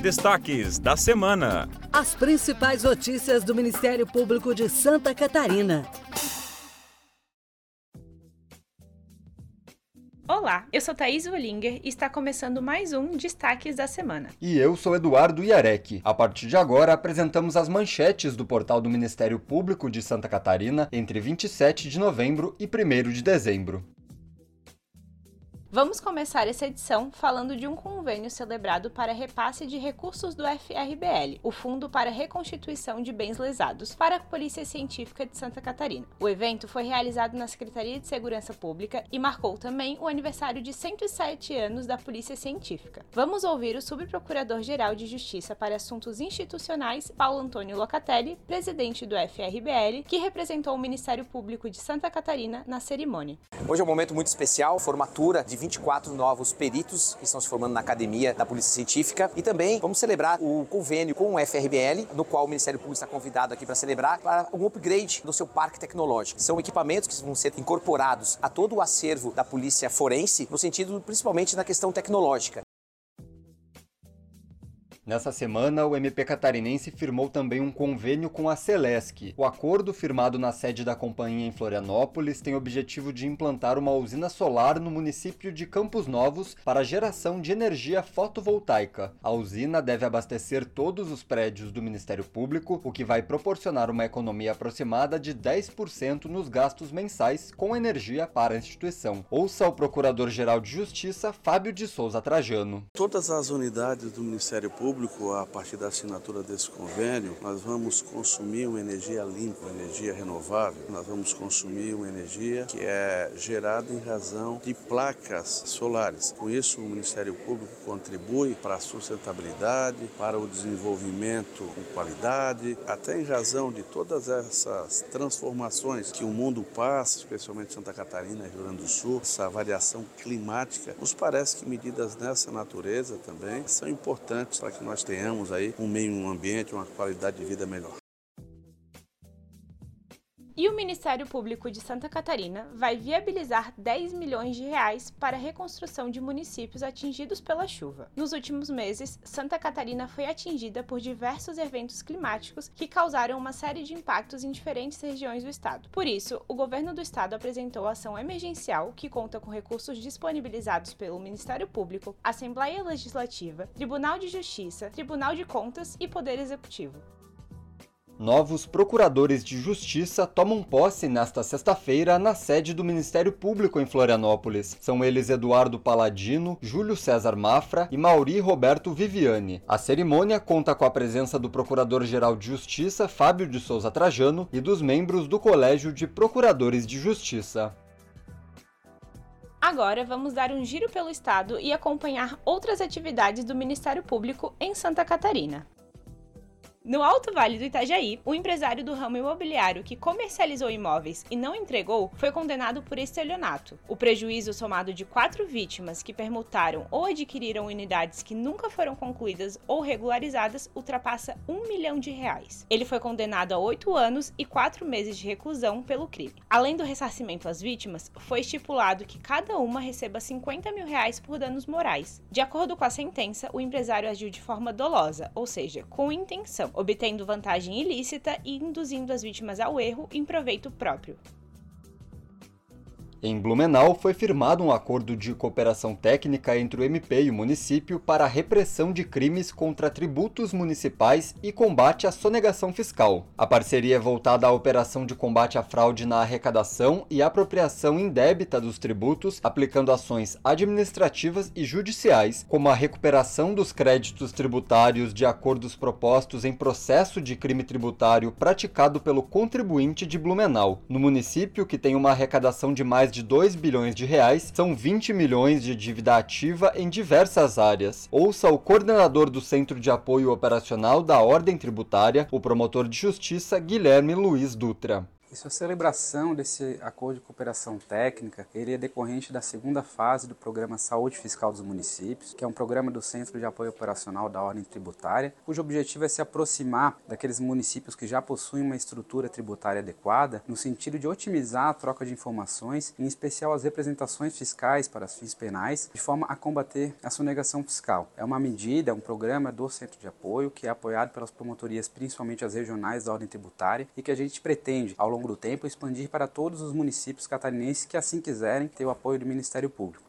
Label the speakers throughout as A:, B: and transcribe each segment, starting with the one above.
A: Destaques da semana.
B: As principais notícias do Ministério Público de Santa Catarina.
C: Olá, eu sou Thaís Wollinger e está começando mais um Destaques da Semana.
D: E eu sou Eduardo Iarec. A partir de agora, apresentamos as manchetes do portal do Ministério Público de Santa Catarina entre 27 de novembro e 1 de dezembro.
C: Vamos começar essa edição falando de um convênio celebrado para repasse de recursos do FRBL, o Fundo para Reconstituição de Bens Lesados, para a Polícia Científica de Santa Catarina. O evento foi realizado na Secretaria de Segurança Pública e marcou também o aniversário de 107 anos da Polícia Científica. Vamos ouvir o Subprocurador-Geral de Justiça para Assuntos Institucionais, Paulo Antônio Locatelli, presidente do FRBL, que representou o Ministério Público de Santa Catarina na cerimônia.
E: Hoje é um momento muito especial, formatura de 24 novos peritos que estão se formando na academia da Polícia Científica e também vamos celebrar o convênio com o FRBL, no qual o Ministério Público está convidado aqui para celebrar, para um upgrade do seu parque tecnológico. São equipamentos que vão ser incorporados a todo o acervo da Polícia Forense, no sentido principalmente na questão tecnológica.
D: Nessa semana, o MP catarinense firmou também um convênio com a Celesc. O acordo firmado na sede da companhia em Florianópolis tem o objetivo de implantar uma usina solar no município de Campos Novos para geração de energia fotovoltaica. A usina deve abastecer todos os prédios do Ministério Público, o que vai proporcionar uma economia aproximada de 10% nos gastos mensais com energia para a instituição. Ouça o Procurador-Geral de Justiça, Fábio de Souza Trajano.
F: Todas as unidades do Ministério Público público, a partir da assinatura desse convênio, nós vamos consumir uma energia limpa, uma energia renovável. Nós vamos consumir uma energia que é gerada em razão de placas solares. Com isso, o Ministério Público contribui para a sustentabilidade, para o desenvolvimento com qualidade, até em razão de todas essas transformações que o mundo passa, especialmente Santa Catarina e Rio Grande do Sul, essa variação climática. Nos parece que medidas nessa natureza também são importantes para que nós tenhamos aí um meio ambiente, uma qualidade de vida melhor.
C: E o Ministério Público de Santa Catarina vai viabilizar 10 milhões de reais para a reconstrução de municípios atingidos pela chuva. Nos últimos meses, Santa Catarina foi atingida por diversos eventos climáticos que causaram uma série de impactos em diferentes regiões do estado. Por isso, o governo do estado apresentou ação emergencial que conta com recursos disponibilizados pelo Ministério Público, Assembleia Legislativa, Tribunal de Justiça, Tribunal de Contas e Poder Executivo.
D: Novos procuradores de justiça tomam posse nesta sexta-feira na sede do Ministério Público em Florianópolis. São eles Eduardo Paladino, Júlio César Mafra e Mauri Roberto Viviani. A cerimônia conta com a presença do Procurador-Geral de Justiça, Fábio de Souza Trajano, e dos membros do Colégio de Procuradores de Justiça.
C: Agora vamos dar um giro pelo estado e acompanhar outras atividades do Ministério Público em Santa Catarina. No Alto Vale do Itajaí, o empresário do ramo imobiliário que comercializou imóveis e não entregou foi condenado por estelionato. O prejuízo somado de quatro vítimas que permutaram ou adquiriram unidades que nunca foram concluídas ou regularizadas ultrapassa um milhão de reais. Ele foi condenado a oito anos e quatro meses de reclusão pelo crime. Além do ressarcimento às vítimas, foi estipulado que cada uma receba 50 mil reais por danos morais. De acordo com a sentença, o empresário agiu de forma dolosa, ou seja, com intenção obtendo vantagem ilícita e induzindo as vítimas ao erro em proveito próprio.
D: Em Blumenau, foi firmado um acordo de cooperação técnica entre o MP e o município para a repressão de crimes contra tributos municipais e combate à sonegação fiscal. A parceria é voltada à operação de combate à fraude na arrecadação e apropriação indébita dos tributos, aplicando ações administrativas e judiciais, como a recuperação dos créditos tributários de acordos propostos em processo de crime tributário praticado pelo contribuinte de Blumenau. No município, que tem uma arrecadação de mais mais de 2 bilhões de reais, são 20 milhões de dívida ativa em diversas áreas. Ouça o coordenador do Centro de Apoio Operacional da Ordem Tributária, o promotor de justiça Guilherme Luiz Dutra.
G: Isso a celebração desse acordo de cooperação técnica, ele é decorrente da segunda fase do programa Saúde Fiscal dos Municípios, que é um programa do Centro de Apoio Operacional da Ordem Tributária, cujo objetivo é se aproximar daqueles municípios que já possuem uma estrutura tributária adequada, no sentido de otimizar a troca de informações, em especial as representações fiscais para fins penais, de forma a combater a sonegação fiscal. É uma medida, um programa do Centro de Apoio que é apoiado pelas promotorias, principalmente as regionais da Ordem Tributária, e que a gente pretende, ao longo longo do tempo, expandir para todos os municípios catarinenses que assim quiserem ter o apoio do Ministério Público.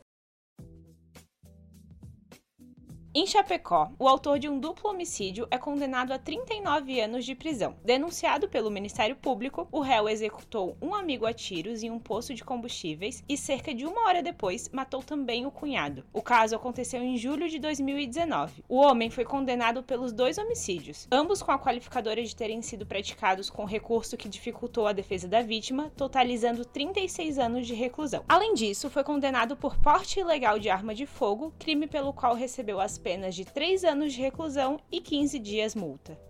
C: Em Chapecó, o autor de um duplo homicídio é condenado a 39 anos de prisão. Denunciado pelo Ministério Público, o réu executou um amigo a tiros em um poço de combustíveis e, cerca de uma hora depois, matou também o cunhado. O caso aconteceu em julho de 2019. O homem foi condenado pelos dois homicídios, ambos com a qualificadora de terem sido praticados com recurso que dificultou a defesa da vítima, totalizando 36 anos de reclusão. Além disso, foi condenado por porte ilegal de arma de fogo, crime pelo qual recebeu as penas de 3 anos de reclusão e 15 dias multa.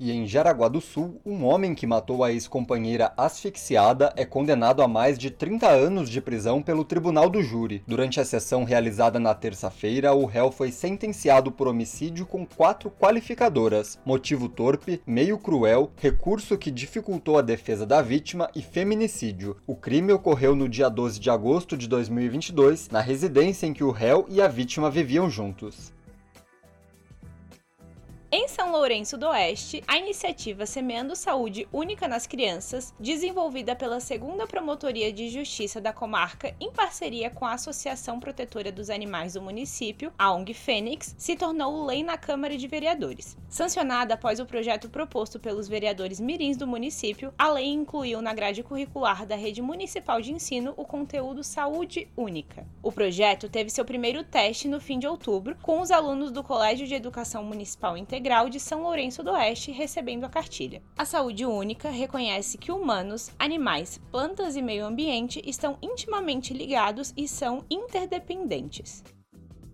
D: E em Jaraguá do Sul, um homem que matou a ex-companheira asfixiada é condenado a mais de 30 anos de prisão pelo Tribunal do Júri. Durante a sessão realizada na terça-feira, o réu foi sentenciado por homicídio com quatro qualificadoras: motivo torpe, meio cruel, recurso que dificultou a defesa da vítima e feminicídio. O crime ocorreu no dia 12 de agosto de 2022, na residência em que o réu e a vítima viviam juntos.
C: São Lourenço do Oeste, a iniciativa Semeando Saúde Única nas Crianças, desenvolvida pela segunda Promotoria de Justiça da comarca em parceria com a Associação Protetora dos Animais do município, a ONG Fênix, se tornou lei na Câmara de Vereadores. Sancionada após o projeto proposto pelos vereadores mirins do município, a lei incluiu na grade curricular da rede municipal de ensino o conteúdo Saúde Única. O projeto teve seu primeiro teste no fim de outubro, com os alunos do Colégio de Educação Municipal Integral Integral de São Lourenço do Oeste recebendo a cartilha. A saúde única reconhece que humanos, animais, plantas e meio ambiente estão intimamente ligados e são interdependentes.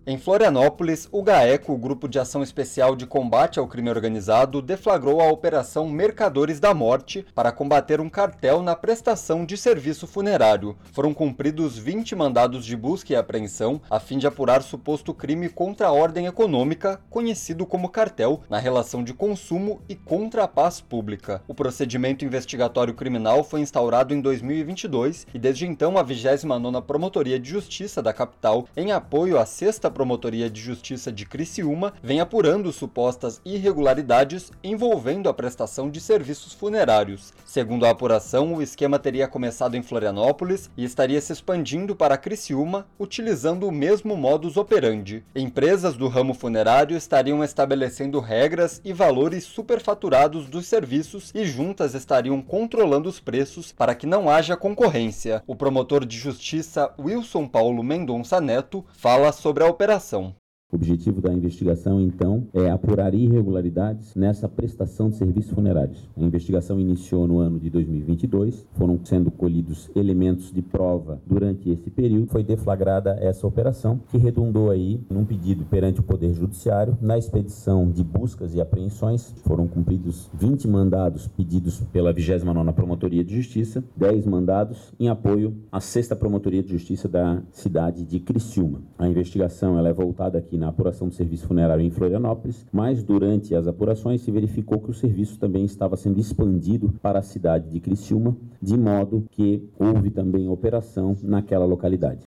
D: Em Florianópolis, o GAECO, o Grupo de Ação Especial de Combate ao Crime Organizado, deflagrou a Operação Mercadores da Morte para combater um cartel na prestação de serviço funerário. Foram cumpridos 20 mandados de busca e apreensão a fim de apurar suposto crime contra a ordem econômica, conhecido como cartel, na relação de consumo e contra a paz pública. O procedimento investigatório criminal foi instaurado em 2022 e desde então a 29ª Promotoria de Justiça da capital, em apoio à sexta Promotoria de Justiça de Criciúma vem apurando supostas irregularidades envolvendo a prestação de serviços funerários. Segundo a apuração, o esquema teria começado em Florianópolis e estaria se expandindo para Criciúma, utilizando o mesmo modus operandi. Empresas do ramo funerário estariam estabelecendo regras e valores superfaturados dos serviços e juntas estariam controlando os preços para que não haja concorrência. O promotor de justiça Wilson Paulo Mendonça Neto fala sobre a operação operação.
H: O objetivo da investigação, então, é apurar irregularidades nessa prestação de serviços funerários. A investigação iniciou no ano de 2022, foram sendo colhidos elementos de prova durante esse período. Foi deflagrada essa operação, que redundou aí num pedido perante o Poder Judiciário, na expedição de buscas e apreensões. Foram cumpridos 20 mandados pedidos pela 29ª Promotoria de Justiça, 10 mandados em apoio à 6 Promotoria de Justiça da cidade de Criciúma. A investigação ela é voltada aqui na apuração do serviço funerário em Florianópolis, mas durante as apurações se verificou que o serviço também estava sendo expandido para a cidade de Criciúma, de modo que houve também operação naquela localidade.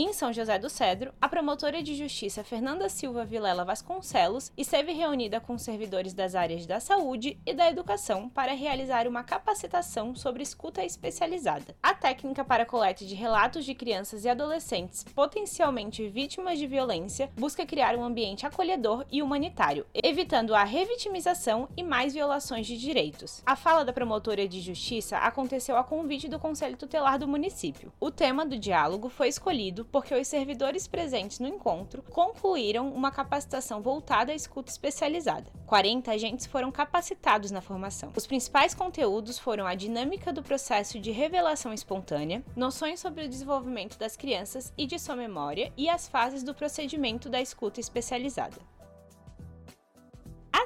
C: Em São José do Cedro, a promotora de justiça Fernanda Silva Vilela Vasconcelos esteve reunida com servidores das áreas da saúde e da educação para realizar uma capacitação sobre escuta especializada. A técnica para coleta de relatos de crianças e adolescentes potencialmente vítimas de violência busca criar um ambiente acolhedor e humanitário, evitando a revitimização e mais violações de direitos. A fala da promotora de justiça aconteceu a convite do Conselho Tutelar do município. O tema do diálogo foi escolhido porque os servidores presentes no encontro concluíram uma capacitação voltada à escuta especializada. 40 agentes foram capacitados na formação. Os principais conteúdos foram a dinâmica do processo de revelação espontânea, noções sobre o desenvolvimento das crianças e de sua memória e as fases do procedimento da escuta especializada.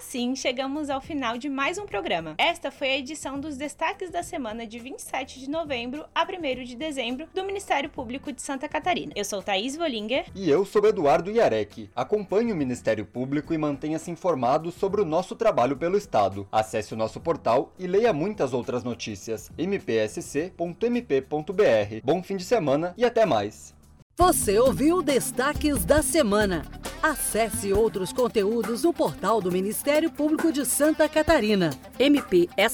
C: Assim, chegamos ao final de mais um programa. Esta foi a edição dos destaques da semana de 27 de novembro a 1 de dezembro do Ministério Público de Santa Catarina. Eu sou Thaís Volinger.
D: E eu sou Eduardo Iarec. Acompanhe o Ministério Público e mantenha-se informado sobre o nosso trabalho pelo Estado. Acesse o nosso portal e leia muitas outras notícias. mpsc.mp.br. Bom fim de semana e até mais.
B: Você ouviu Destaques da Semana. Acesse outros conteúdos no portal do Ministério Público de Santa Catarina, mpsc.mp.br.